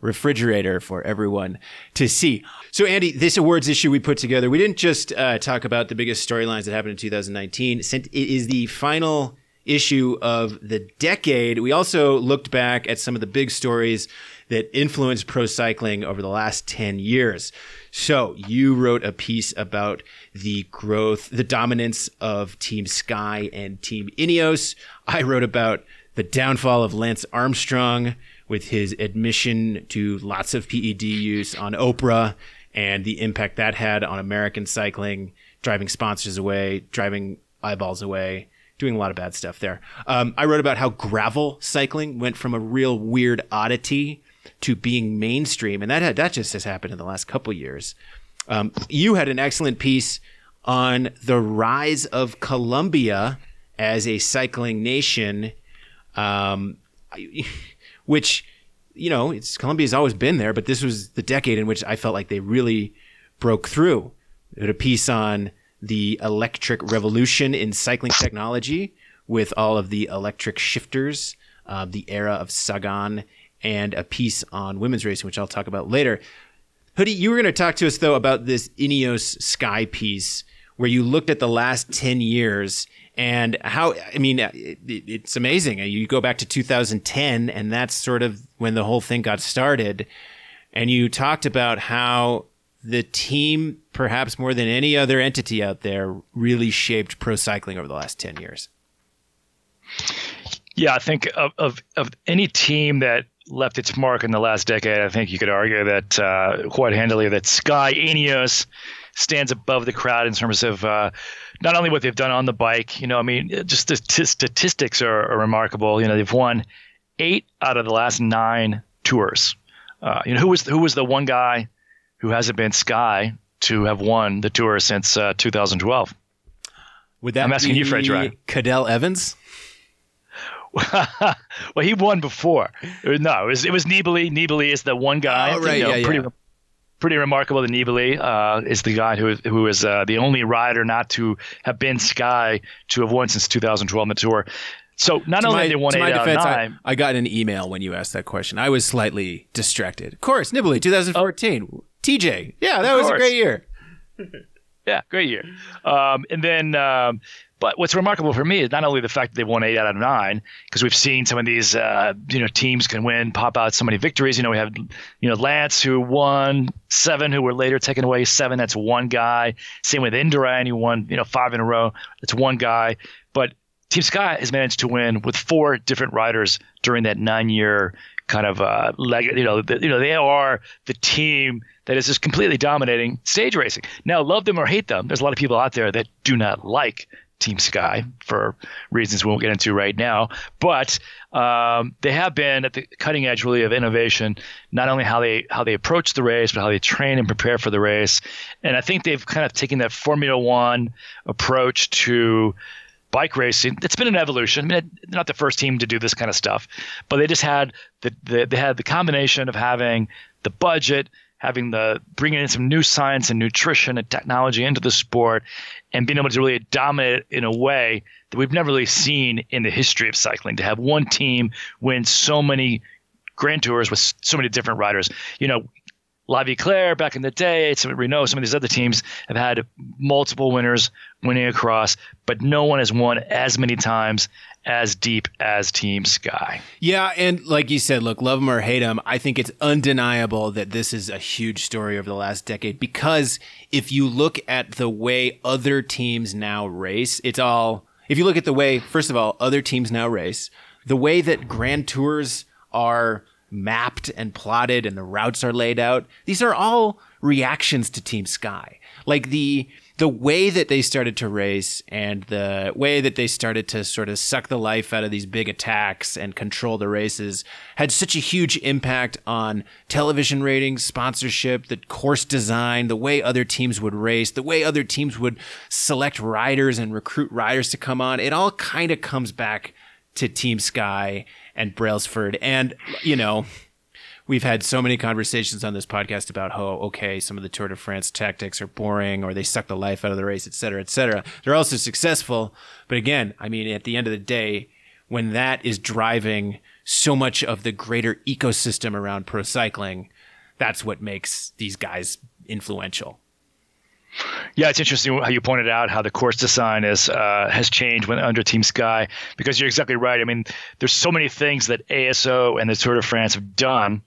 refrigerator for everyone to see. So, Andy, this awards issue we put together, we didn't just uh, talk about the biggest storylines that happened in 2019. Since it is the final issue of the decade, we also looked back at some of the big stories that influenced pro cycling over the last 10 years. So, you wrote a piece about the growth, the dominance of Team Sky and Team Ineos. I wrote about the downfall of Lance Armstrong with his admission to lots of PED use on Oprah and the impact that had on American cycling, driving sponsors away, driving eyeballs away, doing a lot of bad stuff there. Um, I wrote about how gravel cycling went from a real weird oddity to being mainstream, and that had, that just has happened in the last couple years. Um, you had an excellent piece on the rise of Colombia as a cycling nation, um, which you know, it's Colombia's always been there, but this was the decade in which I felt like they really broke through. A piece on the electric revolution in cycling technology with all of the electric shifters, uh, the era of Sagan, and a piece on women's racing, which I'll talk about later. Hoodie, you were going to talk to us though about this Ineos Sky piece where you looked at the last 10 years and how I mean uh, it, it's amazing. Uh, you go back to 2010 and that's sort of when the whole thing got started and you talked about how the team perhaps more than any other entity out there really shaped pro cycling over the last 10 years. Yeah, I think of, of, of any team that left its mark in the last decade, I think you could argue that uh, quite handily that Sky Ineos stands above the crowd in terms of uh, not only what they've done on the bike. You know, I mean, just the t- statistics are, are, remarkable. You know, they've won eight out of the last nine tours. Uh, you know, who was who was the one guy who hasn't been Sky to have won the tour since uh, 2012? Would that I'm asking you, Fred Cadel Evans? well, he won before. No, it was it was Nibali. Nibali is the one guy. Oh, right, you know, yeah, pretty, yeah pretty remarkable that Nibali uh, is the guy who who is uh, the only rider not to have been Sky to have won since 2012 on the tour. So not to only my, they won eight defense, out of nine. I, I, got an email when you asked that question. I was slightly distracted. Of course, Nibali, 2014. Oh. TJ, yeah, that was a great year. yeah, great year. Um, and then um, but what's remarkable for me is not only the fact that they won eight out of nine, because we've seen some of these, uh, you know, teams can win, pop out so many victories. You know, we have, you know, Lance who won seven, who were later taken away seven. That's one guy. Same with Indurain, who won, you know, five in a row. That's one guy. But Team Sky has managed to win with four different riders during that nine-year kind of uh, leg. You know, the, you know, they are the team that is just completely dominating stage racing. Now, love them or hate them, there's a lot of people out there that do not like Team Sky for reasons we won't get into right now. But um, they have been at the cutting edge, really, of innovation. Not only how they how they approach the race, but how they train and prepare for the race. And I think they've kind of taken that Formula One approach to bike racing. It's been an evolution. I mean, they're not the first team to do this kind of stuff, but they just had the, the they had the combination of having the budget having the bringing in some new science and nutrition and technology into the sport and being able to really dominate it in a way that we've never really seen in the history of cycling. To have one team win so many grand tours with so many different riders. You know La Claire back in the day, some Renault, some of these other teams have had multiple winners winning across, but no one has won as many times as deep as Team Sky. Yeah, and like you said, look, love them or hate them, I think it's undeniable that this is a huge story over the last decade because if you look at the way other teams now race, it's all if you look at the way first of all other teams now race, the way that grand tours are mapped and plotted and the routes are laid out, these are all reactions to Team Sky. Like the the way that they started to race and the way that they started to sort of suck the life out of these big attacks and control the races had such a huge impact on television ratings, sponsorship, the course design, the way other teams would race, the way other teams would select riders and recruit riders to come on. It all kind of comes back to Team Sky and Brailsford. And, you know, we've had so many conversations on this podcast about how okay some of the Tour de France tactics are boring or they suck the life out of the race, et cetera, et cetera. They're also successful, but again, I mean, at the end of the day, when that is driving so much of the greater ecosystem around pro cycling, that's what makes these guys influential. Yeah, it's interesting how you pointed out how the course design is uh, has changed when under Team Sky because you're exactly right. I mean, there's so many things that ASO and the Tour de France have done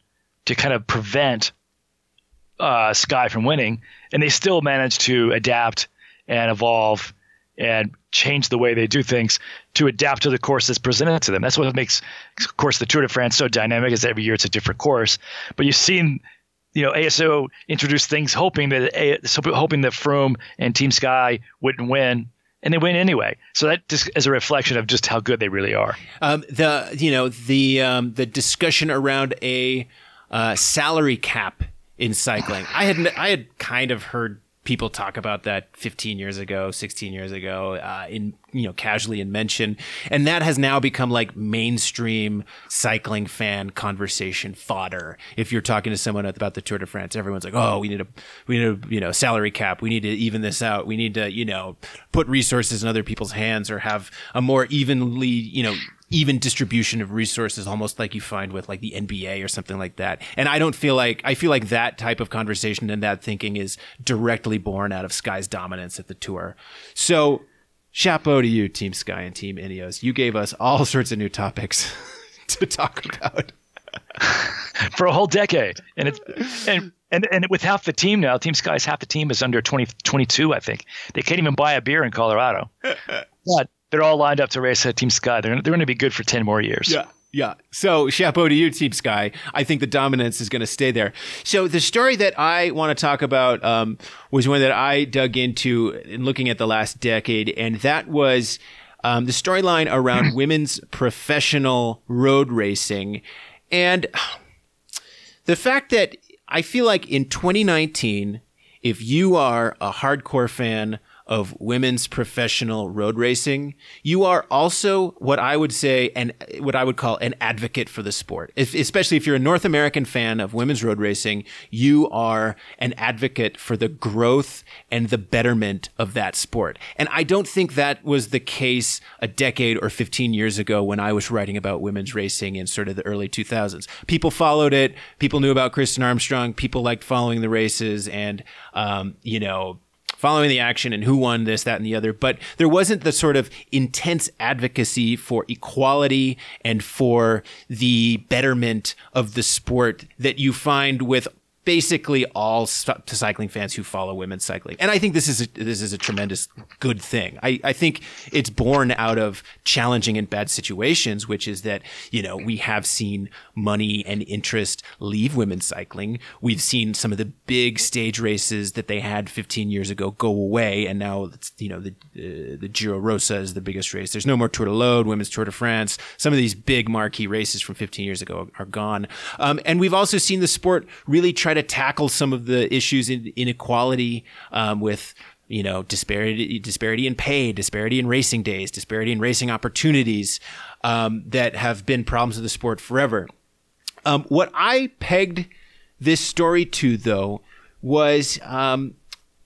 to kind of prevent uh, Sky from winning, and they still manage to adapt and evolve and change the way they do things to adapt to the course that's presented to them. That's what makes, of course, the Tour de France so dynamic. Is every year it's a different course, but you've seen you know, ASO introduced things hoping that hoping that Froome and Team Sky wouldn't win, and they win anyway. So that just is a reflection of just how good they really are. Um, the you know the um, the discussion around a uh, salary cap in cycling, I had I had kind of heard people talk about that 15 years ago, 16 years ago, uh, in you know casually in mention, and that has now become like mainstream cycling fan conversation fodder. If you're talking to someone about the Tour de France, everyone's like, "Oh, we need a we need a you know salary cap. We need to even this out. We need to you know put resources in other people's hands or have a more evenly you know even distribution of resources, almost like you find with like the NBA or something like that. And I don't feel like I feel like that type of conversation and that thinking is directly born out of Sky's dominance at the tour. So, chapeau to you, Team Sky and Team Ineos. You gave us all sorts of new topics to talk about for a whole decade, and it's and. And, and with half the team now, Team Sky's half the team is under 20, 22, I think. They can't even buy a beer in Colorado. But they're all lined up to race at Team Sky. They're, they're going to be good for 10 more years. Yeah. Yeah. So, chapeau to you, Team Sky. I think the dominance is going to stay there. So, the story that I want to talk about um, was one that I dug into in looking at the last decade, and that was um, the storyline around women's professional road racing. And the fact that I feel like in 2019, if you are a hardcore fan of women's professional road racing, you are also what I would say and what I would call an advocate for the sport. If, especially if you're a North American fan of women's road racing, you are an advocate for the growth and the betterment of that sport. And I don't think that was the case a decade or 15 years ago when I was writing about women's racing in sort of the early 2000s. People followed it. People knew about Kristen Armstrong. People liked following the races and, um, you know, following the action and who won this, that, and the other. But there wasn't the sort of intense advocacy for equality and for the betterment of the sport that you find with basically all cycling fans who follow women's cycling. And I think this is a, this is a tremendous good thing. I, I think it's born out of challenging and bad situations, which is that, you know, we have seen money and interest leave women's cycling. We've seen some of the big stage races that they had 15 years ago go away. And now you know, the, uh, the Giro Rosa is the biggest race. There's no more Tour de l'Aude, Women's Tour de France. Some of these big marquee races from 15 years ago are gone. Um, and we've also seen the sport really try to tackle some of the issues in inequality um, with you know disparity disparity in pay disparity in racing days disparity in racing opportunities um, that have been problems of the sport forever. Um, what i pegged this story to though was um,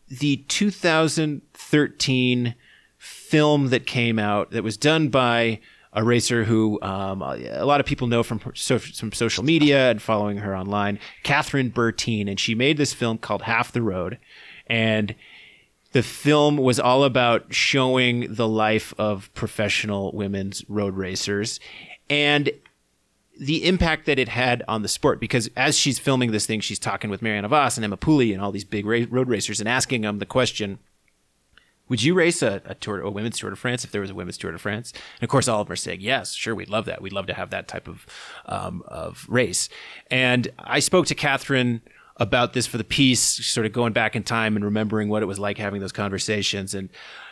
the 2013 film that came out that was done by a racer who um, a lot of people know from from social media and following her online, Kathryn Bertine, and she made this film called Half the Road, and the film was all about showing the life of professional women's road racers and the impact that it had on the sport. Because as she's filming this thing she's talking with Marianne Vos and Emma Pooley and all these big road racers and asking them the question would you race a, a tour, a women's Tour de France if there was a women's Tour de France? And of course, all of them are saying yes, sure, we'd love that. We'd love to have that type of um, of race. And I spoke to Kathryn about this for the piece, sort of going back in time and remembering what it was like having those conversations. And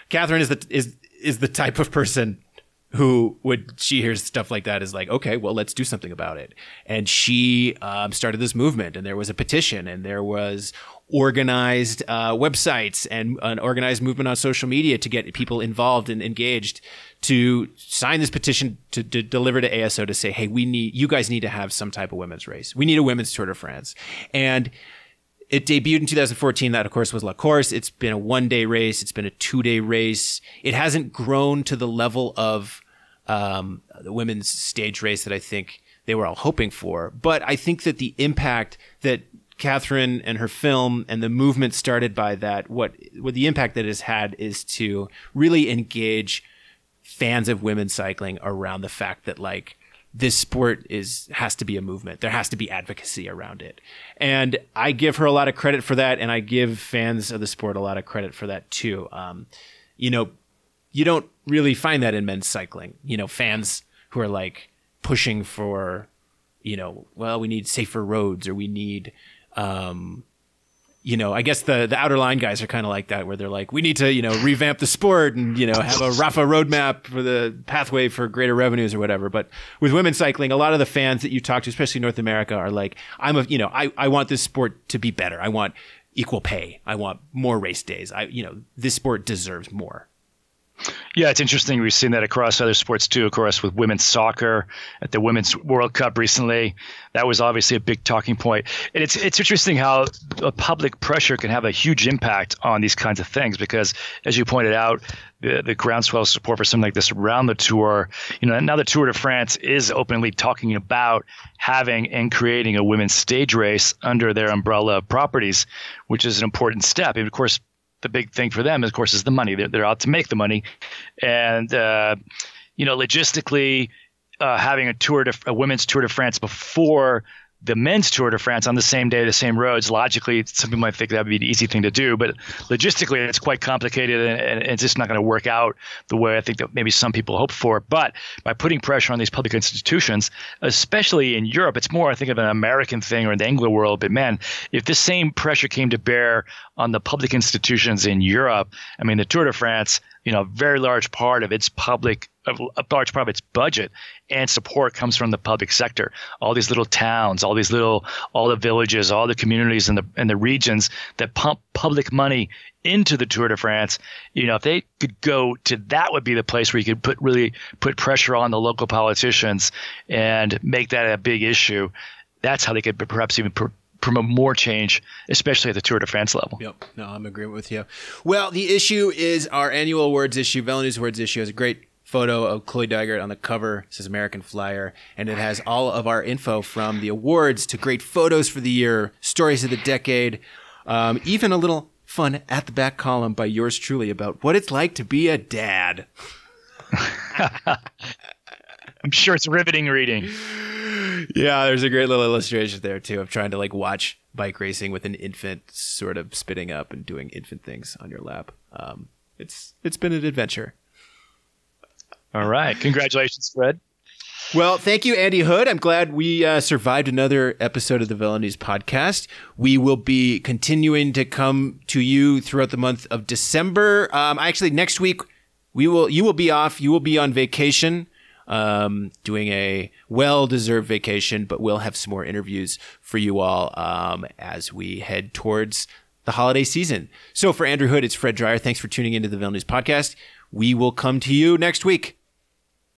Kathryn is the is is the type of person who would she hears stuff like that is like okay well let's do something about it and she um, started this movement and there was a petition and there was organized uh, websites and an organized movement on social media to get people involved and engaged to sign this petition to, to, deliver to ASO to say, hey, we need you guys need to have some type of women's race. We need a women's Tour de France. And it debuted in 2014. That, of course, was La Course. It's been a one day race. It's been a two day race. It hasn't grown to the level of um, the women's stage race that I think they were all hoping for. But I think that the impact that Kathryn and her film and the movement started by that, what what the impact that it has had is to really engage fans of women's cycling around the fact that like this sport is has to be a movement. There has to be advocacy around it. And I give her a lot of credit for that and I give fans of the sport a lot of credit for that too. Um, you know, you don't really find that in men's cycling. You know, fans who are like pushing for, you know, well, we need safer roads or we need um, you know, I guess the the outer line guys are kind of like that, where they're like, we need to, you know, revamp the sport and you know have a Rapha roadmap for the pathway for greater revenues or whatever. But with women's cycling, a lot of the fans that you talk to, especially North America, are like, I'm a, you know, I I want this sport to be better. I want equal pay. I want more race days. I, you know, this sport deserves more. Yeah, it's interesting. We've seen that across other sports too. Of course, with women's soccer at the Women's World Cup recently, that was obviously a big talking point. And it's it's interesting how public pressure can have a huge impact on these kinds of things because, as you pointed out, the, the groundswell support for something like this around the tour. You know, now the Tour de France is openly talking about having and creating a women's stage race under their umbrella of properties, which is an important step. And of course, the big thing for them, of course, is the money. They're, they're out to make the money, and uh, you know, logistically, uh, having a tour to a women's tour de France before the men's Tour de France on the same day, the same roads. Logically, some people might think that would be an easy thing to do, but logistically, it's quite complicated and, and it's just not going to work out the way I think that maybe some people hope for. But by putting pressure on these public institutions, especially in Europe, it's more, I think, of an American thing or in the Anglo world. But man, if the same pressure came to bear on the public institutions in Europe, I mean, the Tour de France, you know, a very large part of its public a large part of its budget and support comes from the public sector. All these little towns, all these little, all the villages, all the communities and the and the regions that pump public money into the Tour de France. You know, if they could go to that, would be the place where you could put really put pressure on the local politicians and make that a big issue. That's how they could perhaps even. Pr- promote more change, especially at the Tour de France level. Yep. No, I'm in agreement with you. Well, the issue is our annual awards issue. VeloNews Awards issue is a great photo of Chloe Dygert on the cover. It says American Flyer, and it has all of our info from the awards to great photos for the year, stories of the decade, um, even a little fun at the back column by yours truly about what it's like to be a dad. I'm sure it's riveting reading. Yeah, there's a great little illustration there too of trying to like watch bike racing with an infant sort of spitting up and doing infant things on your lap. Um, it's it's been an adventure. All right. Congratulations, Fred. Well, thank you, Andy Hood. I'm glad we uh, survived another episode of the VeloNews podcast. We will be continuing to come to you throughout the month of December. Um, actually, next week we will. You will be off. You will be on vacation, um, doing a well-deserved vacation. But we'll have some more interviews for you all um, as we head towards the holiday season. So for Andrew Hood, it's Fred Dreier. Thanks for tuning into the VeloNews podcast. We will come to you next week.